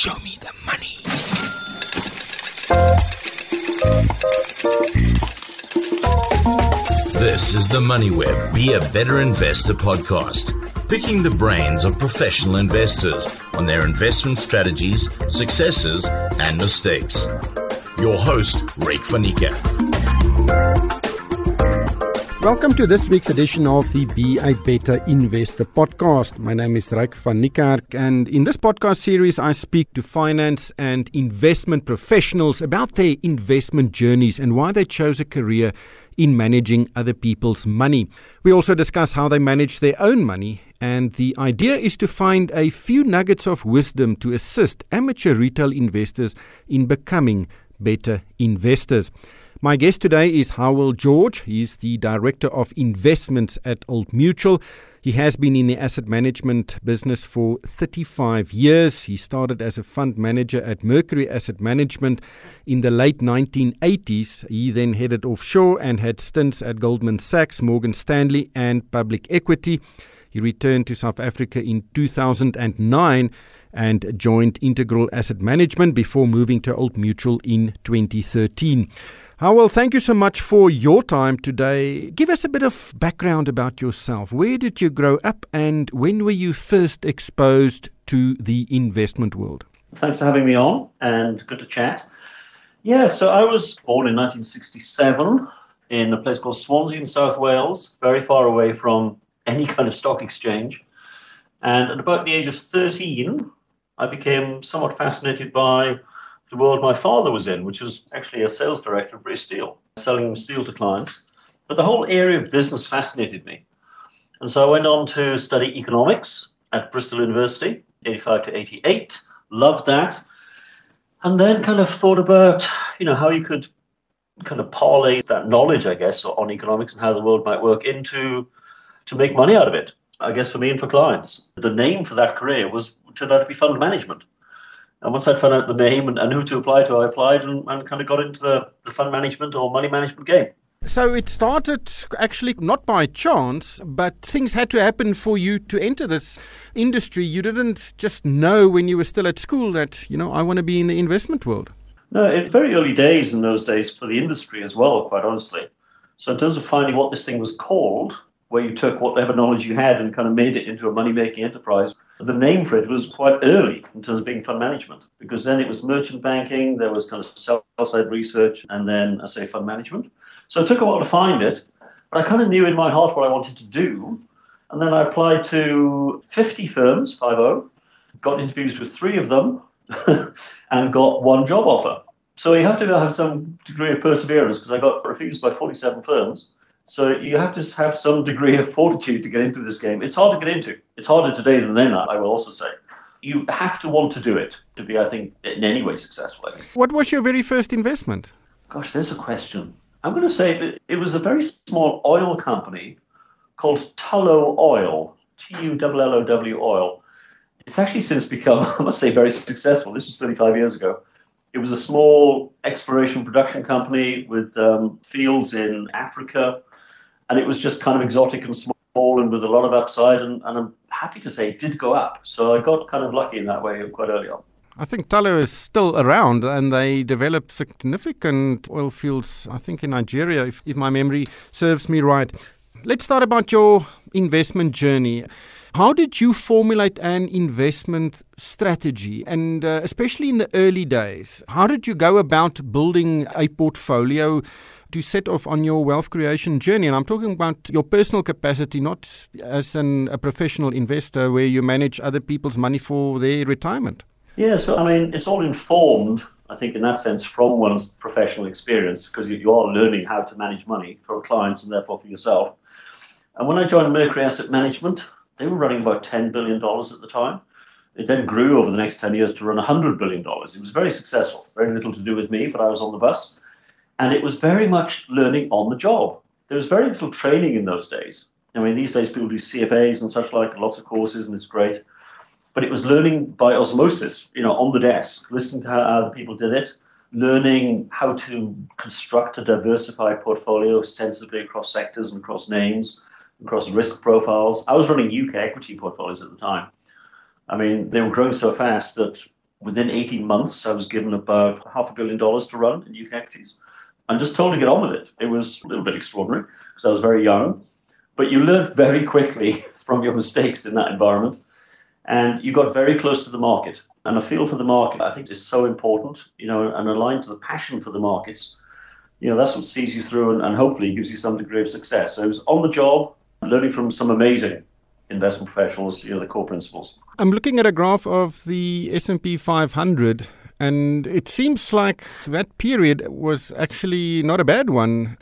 Show me the money. This is the MoneyWeb Be a Better Investor podcast, picking the brains of professional investors on their investment strategies, successes, and mistakes. Your host, van Niekerk. Welcome to this week's edition of the Be a Better Investor podcast. My name is Ryk van Niekerk, and in this podcast series, I speak to finance and investment professionals about their investment journeys and why they chose a career in managing other people's money. We also discuss how they manage their own money, and the idea is to find a few nuggets of wisdom to assist amateur retail investors in becoming better investors. My guest today is Hywel George. He's the Director of Investments at Old Mutual. He has been in the asset management business for 35 years. He started as a fund manager at Mercury Asset Management in the late 1980s. He then headed offshore and had stints at Goldman Sachs, Morgan Stanley, and Public Equity. He returned to South Africa in 2009 and joined Integral Asset Management before moving to Old Mutual in 2013. Hywel, thank you so much for your time today. Give us a bit of background about yourself. Where did you grow up and when were you first exposed to the investment world? Thanks for having me on and good to chat. Yeah, so I was born in 1967 in a place called Swansea in South Wales, very far away from any kind of stock exchange. And at about the age of 13, I became somewhat fascinated by the world my father was in, which was actually a sales director of British Steel, selling steel to clients. But the whole area of business fascinated me. And so I went on to study economics at Bristol University, 85 to 88. Loved that. And then kind of thought about, you know, how you could kind of parlay that knowledge, I guess, on economics and how the world might work into to make money out of it. I guess for me and for clients. The name for that career was turned out to be fund management. And once I'd found out the name and, and who to apply to, I applied and, and kind of got into the, the fund management or money management game. So it started actually not by chance, but things had to happen for you to enter this industry. You didn't just know when you were still at school that, you know, I want to be in the investment world. No, in very early days in those days for the industry as well, quite honestly. So in terms of finding what this thing was called, where you took whatever knowledge you had and kind of made it into a money making enterprise. The name for it was quite early in terms of being fund management because then it was merchant banking, there was kind of sell side research, and then I say fund management. So it took a while to find it, but I kind of knew in my heart what I wanted to do. And then I applied to 50 firms, 50, got interviews with three of them, and got one job offer. So you have to have some degree of perseverance because I got refused by 47 firms. So you have to have some degree of fortitude to get into this game. It's hard to get into. It's harder today than then, I will also say. You have to want to do it to be, I think, in any way successful. What was your very first investment? Gosh, there's a question. I'm going to say that it was a very small oil company called Tullow Oil, T U L L O W Oil. It's actually since become, I must say, very successful. This was 35 years ago. It was a small exploration production company with um, fields in Africa, and it was just kind of exotic and small and with a lot of upside. And, and I'm happy to say it did go up. So I got kind of lucky in that way quite early on. I think Tullow is still around and they developed significant oil fields, I think, in Nigeria, if, if my memory serves me right. Let's start about your investment journey. How did you formulate an investment strategy? And uh, especially in the early days, how did you go about building a portfolio? To set off on your wealth creation journey. And I'm talking about your personal capacity, not as an, a professional investor where you manage other people's money for their retirement. Yeah, so I mean, it's all informed, I think, in that sense, from one's professional experience because you, you are learning how to manage money for clients and therefore for yourself. And when I joined Mercury Asset Management, they were running about $10 billion at the time. It then grew over the next 10 years to run $100 billion. It was very successful, very little to do with me, but I was on the bus. And it was very much learning on the job. There was very little training in those days. I mean, these days people do CFAs and such like, lots of courses, and it's great. But it was learning by osmosis, you know, on the desk, listening to how other people did it, learning how to construct a diversified portfolio sensibly across sectors and across names, across risk profiles. I was running UK equity portfolios at the time. I mean, they were growing so fast that within 18 months, I was given about half a billion dollars to run in UK equities and just told to get on with it. It was a little bit extraordinary because I was very young, but you learn very quickly from your mistakes in that environment and you got very close to the market. And a feel for the market, I think, is so important, you know, and aligned to the passion for the markets. You know, that's what sees you through and, and hopefully gives you some degree of success. So it was on the job, learning from some amazing investment professionals, you know, the core principles. I'm looking at a graph of the S&P 500 and it seems like that period was actually not a bad one.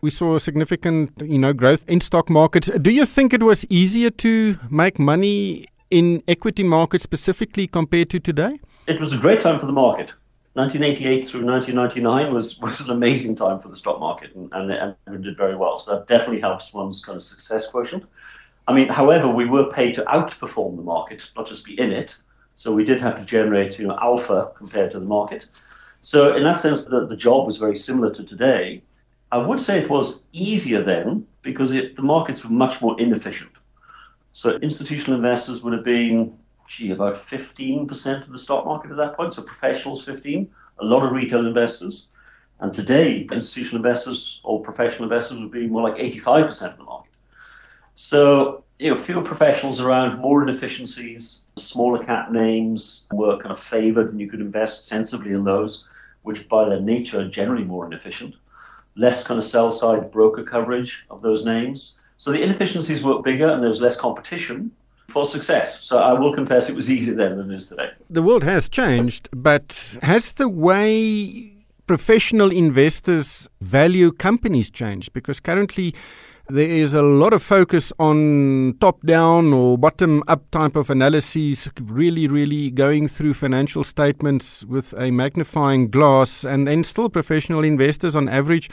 We saw significant, you know, growth in stock markets. Do you think it was easier to make money in equity markets specifically compared to today? It was a great time for the market. 1988 through 1999 was, was an amazing time for the stock market and, and, and it did very well. So that definitely helps one's kind of success quotient. I mean, however, we were paid to outperform the market, not just be in it. So we did have to generate, you know, alpha compared to the market. So in that sense, the, the job was very similar to today. I would say it was easier then because it, the markets were much more inefficient. So institutional investors would have been, gee, about 15% of the stock market at that point. So professionals, 15, a lot of retail investors. And today, institutional investors or professional investors would be more like 85% of the market. So, you know, fewer professionals around, more inefficiencies, smaller cap names were kind of favored and you could invest sensibly in those, which by their nature are generally more inefficient. Less kind of sell side broker coverage of those names. So the inefficiencies were bigger and there was less competition for success. So I will confess it was easier then than it is today. The world has changed, but has the way professional investors value companies changed? Because currently there is a lot of focus on top down or bottom up type of analyses, really, really going through financial statements with a magnifying glass. And then still, professional investors on average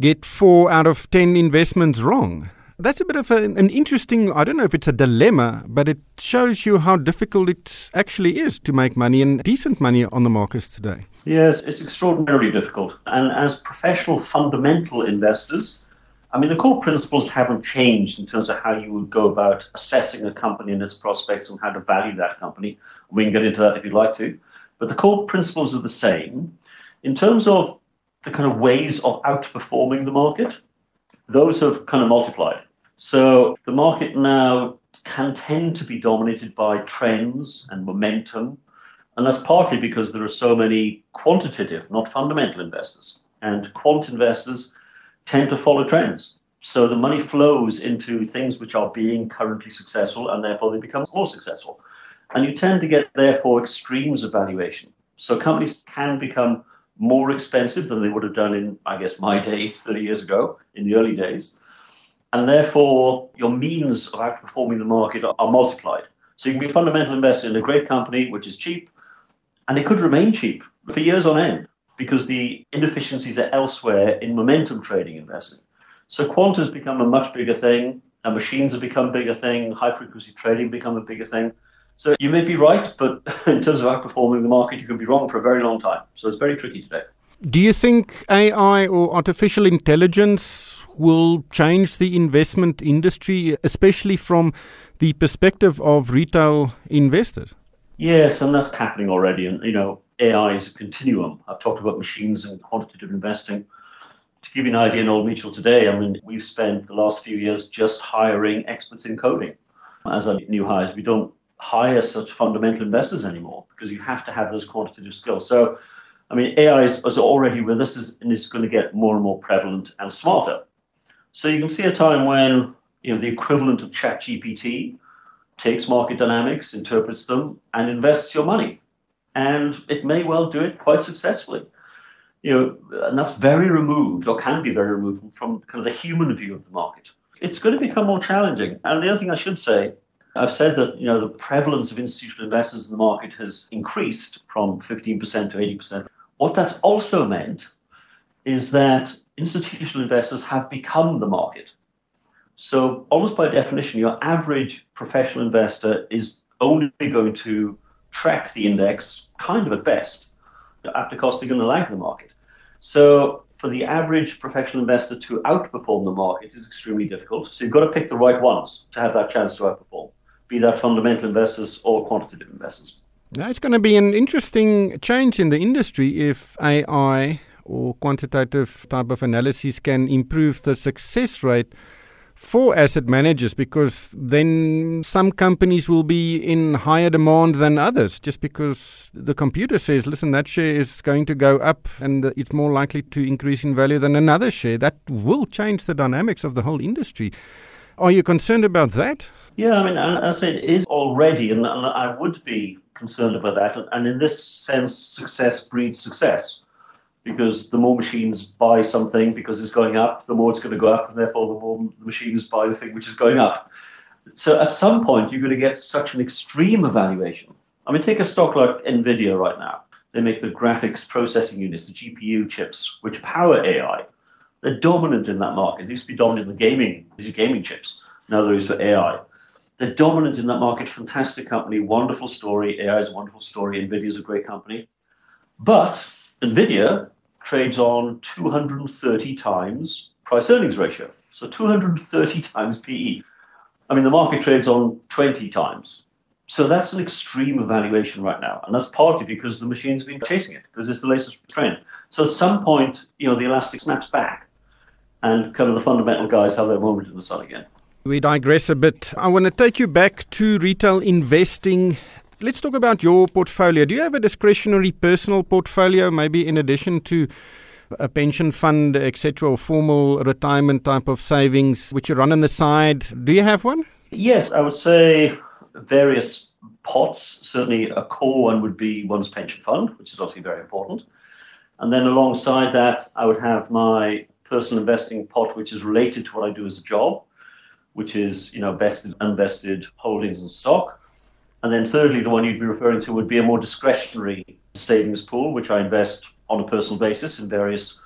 get four out of 10 investments wrong. That's a bit of an interesting, I don't know if it's a dilemma, but it shows you how difficult it actually is to make money and decent money on the markets today. Yes, it's extraordinarily difficult. And as professional fundamental investors, I mean, the core principles haven't changed in terms of how you would go about assessing a company and its prospects and how to value that company. We can get into that if you'd like to. But the core principles are the same. In terms of the kind of ways of outperforming the market, those have kind of multiplied. So the market now can tend to be dominated by trends and momentum. And that's partly because there are so many quantitative, not fundamental investors. And quant investors tend to follow trends. So the money flows into things which are being currently successful and therefore they become more successful. And you tend to get, therefore, extremes of valuation. So companies can become more expensive than they would have done in, I guess, my day 30 years ago, in the early days. And therefore, your means of outperforming the market are, are multiplied. So you can be a fundamental investor in a great company, which is cheap, and it could remain cheap for years on end because the inefficiencies are elsewhere in momentum trading investing. So quant has become a much bigger thing, and machines have become a bigger thing, high frequency trading become a bigger thing. So you may be right, but in terms of outperforming the market, you can be wrong for a very long time. So it's very tricky today. Do you think AI or artificial intelligence will change the investment industry, especially from the perspective of retail investors? Yes, and that's happening already. And, you know, AI is a continuum. I've talked about machines and quantitative investing. To give you an idea in Old Mutual today, I mean, we've spent the last few years just hiring experts in coding as our new hires. We don't hire such fundamental investors anymore because you have to have those quantitative skills. So, I mean, AI is, is already with us and it's going to get more and more prevalent and smarter. So you can see a time when you know the equivalent of ChatGPT takes market dynamics, interprets them, and invests your money and it may well do it quite successfully. You know, and that's very removed, or can be very removed from kind of the human view of the market. It's going to become more challenging. And the other thing I should say, I've said that you know the prevalence of institutional investors in the market has increased from 15% to 80%. What that's also meant is that institutional investors have become the market. So almost by definition, your average professional investor is only going to track the index kind of at best. After cost, they're going to lag the market. So for the average professional investor to outperform the market is extremely difficult. So you've got to pick the right ones to have that chance to outperform, be that fundamental investors or quantitative investors. Now, it's going to be an interesting change in the industry if AI or quantitative type of analysis can improve the success rate for asset managers because then some companies will be in higher demand than others just because the computer says, listen, that share is going to go up and it's more likely to increase in value than another share. That will change the dynamics of the whole industry. Are you concerned about that? Yeah, I mean, as I said, it is already, and I would be concerned about that. And in this sense, success breeds success because the more machines buy something because it's going up, the more it's going to go up, and therefore the more the machines buy the thing which is going up. So at some point, you're going to get such an extreme evaluation. I mean, take a stock like Nvidia right now. They make the graphics processing units, the GPU chips, which power AI. They're dominant in that market. They used to be dominant in the gaming, these gaming chips. Now they're used for AI. They're dominant in that market. Fantastic company, wonderful story. AI is a wonderful story. Nvidia is a great company. But Nvidia trades on 230 times price earnings ratio. So 230 times PE. I mean, the market trades on 20 times. So that's an extreme evaluation right now. And that's partly because the machine's been chasing it, because it's the latest trend. So at some point, you know, the elastic snaps back and kind of the fundamental guys have their moment in the sun again. We digress a bit. I want to take you back to retail investing let's talk about your portfolio. Do you have a discretionary personal portfolio, maybe in addition to a pension fund, etc., or formal retirement type of savings, which you run on the side? Do you have one? Yes, I would say various pots. Certainly, a core one would be one's pension fund, which is obviously very important. And then alongside that, I would have my personal investing pot, which is related to what I do as a job, which is you know vested, unvested holdings and stock. And then thirdly, the one you'd be referring to would be a more discretionary savings pool, which I invest on a personal basis in various,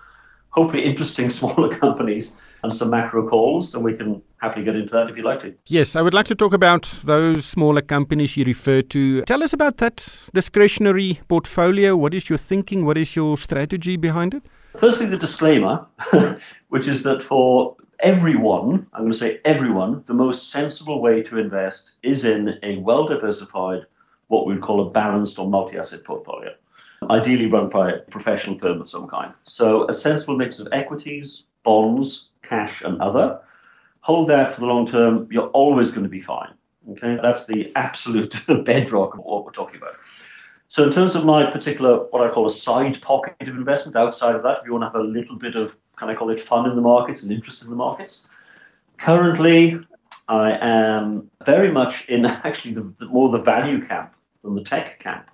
hopefully interesting smaller companies and some macro calls, and we can happily get into that if you'd like to. Yes, I would like to talk about those smaller companies you refer to. Tell us about that discretionary portfolio. What is your thinking? What is your strategy behind it? Firstly, the disclaimer, which is that for everyone, I'm going to say everyone, the most sensible way to invest is in a well diversified, what we'd call a balanced or multi asset portfolio, ideally run by a professional firm of some kind. So, a sensible mix of equities, bonds, cash, and other. Hold that for the long term, you're always going to be fine. Okay, that's the absolute bedrock of what we're talking about. So, in terms of my particular, what I call a side pocket of investment, outside of that, if you want to have a little bit of can I call it fun in the markets and interest in the markets. Currently, I am very much in actually the, the, more the value camp than the tech camp.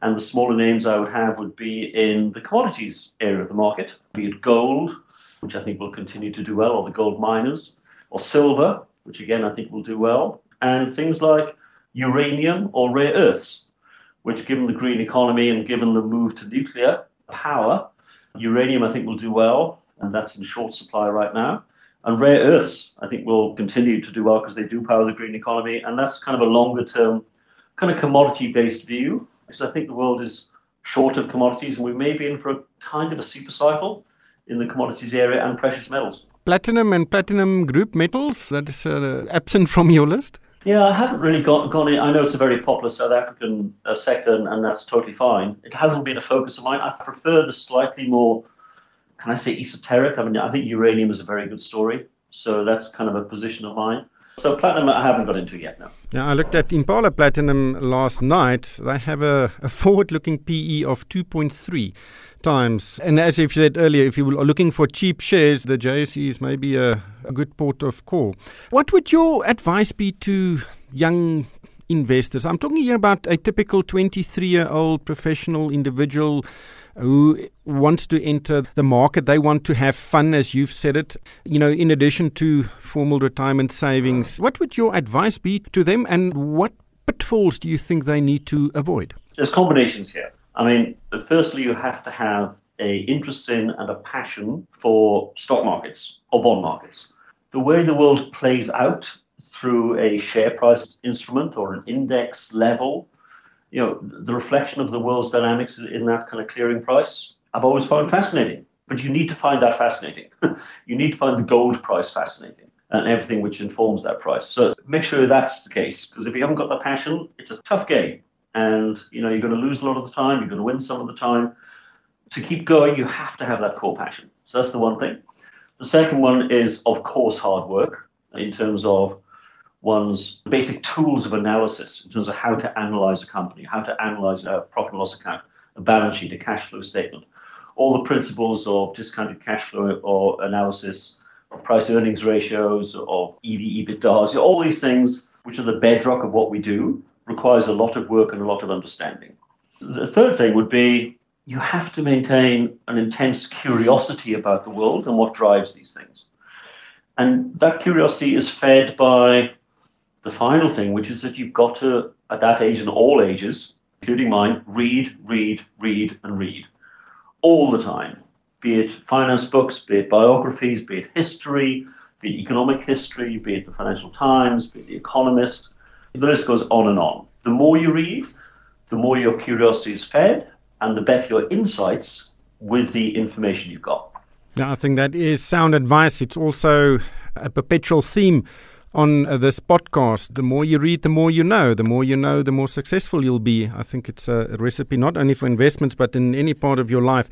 And the smaller names I would have would be in the commodities area of the market, be it gold, which I think will continue to do well, or the gold miners, or silver, which again I think will do well, and things like uranium or rare earths, which given the green economy and given the move to nuclear power, Uranium, I think, will do well, and that's in short supply right now. And rare earths, I think, will continue to do well because they do power the green economy, and that's kind of a longer term, kind of commodity based view. Because I think the world is short of commodities, and we may be in for a kind of a super cycle in the commodities area and precious metals. Platinum and platinum group metals, that is uh, absent from your list? Yeah, I haven't really got, gone in. I know it's a very popular South African uh, sector, and, and, that's totally fine. It hasn't been a focus of mine. I prefer the slightly more, can I say, esoteric? I mean, I think uranium is a very good story, so that's kind of a position of mine. So platinum, I haven't got into yet. No. Now I looked at Impala Platinum last night. They have a, a forward-looking PE of 2.3 times, and as you said earlier, if you are looking for cheap shares, the JSE is maybe a, a good port of call. What would your advice be to young investors? I'm talking here about a typical 23-year-old professional individual who wants to enter the market. They want to have fun, as you've said it, you know, in addition to formal retirement savings. What would your advice be to them, and what pitfalls do you think they need to avoid? There's combinations here. I mean, firstly, you have to have a interest in and a passion for stock markets or bond markets. The way the world plays out through a share price instrument or an index level you know, the reflection of the world's dynamics in that kind of clearing price, I've always found fascinating. But you need to find that fascinating. you need to find the gold price fascinating and everything which informs that price. So make sure that's the case, because if you haven't got the passion, it's a tough game. and you know you're going to lose a lot of the time, you're going to win some of the time. To keep going, you have to have that core passion. So that's the one thing. The second one is, of course, hard work in terms of one's basic tools of analysis, in terms of how to analyze a company, how to analyze a profit and loss account, a balance sheet, a cash flow statement. All the principles of discounted cash flow or analysis, of price earnings ratios, of EV, EBITDAs, all these things, which are the bedrock of what we do, requires a lot of work and a lot of understanding. The third thing would be you have to maintain an intense curiosity about the world and what drives these things. And that curiosity is fed by the final thing, which is that you've got to, at that age and all ages, including mine, read, read, read, and read all the time. Be it finance books, be it biographies, be it history, be it economic history, be it the Financial Times, be it The Economist. The list goes on and on. The more you read, the more your curiosity is fed, and the better your insights with the information you've got. Now, I think that is sound advice. It's also a perpetual theme on uh, this podcast. The more you read, the more you know. The more you know, the more successful you'll be. I think it's a recipe not only for investments, but in any part of your life.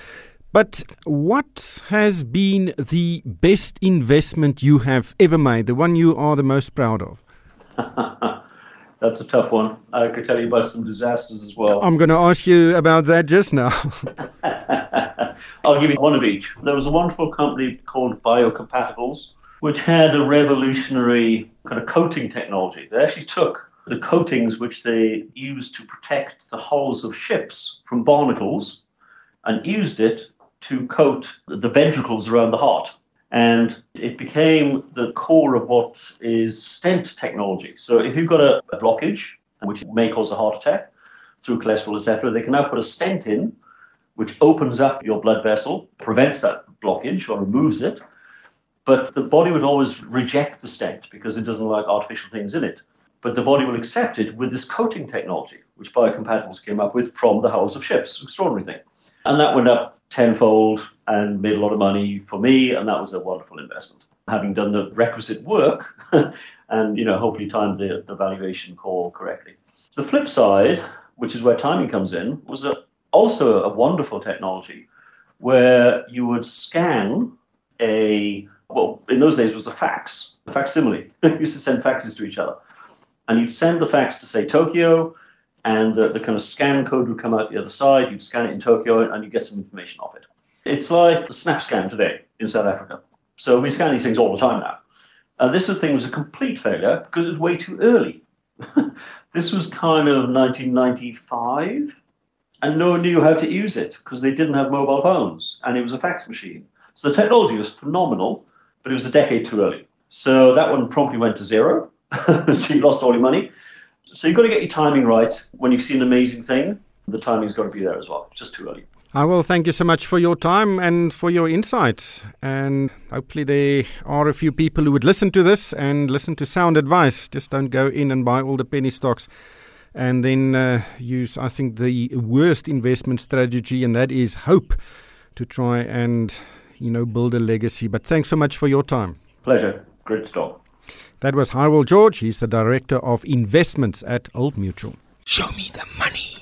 But what has been the best investment you have ever made, the one you are the most proud of? That's a tough one. I could tell you about some disasters as well. I'm going to ask you about that just now. I'll give you one of each. There was a wonderful company called Biocompatibles, which had a revolutionary kind of coating technology. They actually took the coatings which they used to protect the hulls of ships from barnacles and used it to coat the ventricles around the heart and it became the core of what is stent technology. So if you've got a, a blockage, which may cause a heart attack through cholesterol, etc., they can now put a stent in, which opens up your blood vessel, prevents that blockage or removes it. But the body would always reject the stent because it doesn't like artificial things in it. But the body will accept it with this coating technology, which biocompatibles came up with from the hulls of ships. Extraordinary thing. And that went up tenfold and made a lot of money for me, and that was a wonderful investment. Having done the requisite work and you know hopefully timed the, the valuation call correctly. The flip side, which is where timing comes in, was a, also a wonderful technology where you would scan a well in those days was a fax, a facsimile. you used to send faxes to each other, and you'd send the fax to say Tokyo, and the, the kind of scan code would come out the other side. You'd scan it in Tokyo, and you'd get some information off it. It's like a SnapScan today in South Africa. So we scan these things all the time now. Uh, this thing was a complete failure because it was way too early. this was kind of 1995, and no one knew how to use it because they didn't have mobile phones, and it was a fax machine. So the technology was phenomenal, but it was a decade too early. So that one promptly went to zero. so you lost all your money. So you've got to get your timing right. When you see an amazing thing, the timing's got to be there as well. It's just too early. Hywel thank you so much for your time and for your insights. And hopefully, there are a few people who would listen to this and listen to sound advice. Just don't go in and buy all the penny stocks and then uh, use, I think, the worst investment strategy, and that is hope to try and, you know, build a legacy. But thanks so much for your time. Pleasure. Great to talk. That was Hywel George. He's the Director of Investments at Old Mutual. Show me the money.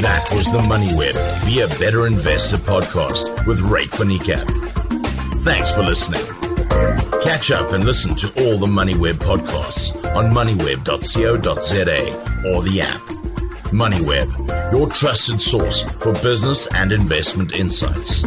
That was the MoneyWeb, Be a Better Investor podcast with Ryk van Niekerk. Thanks for listening. Catch up and listen to all the MoneyWeb podcasts on moneyweb.co.za or the app. MoneyWeb, your trusted source for business and investment insights.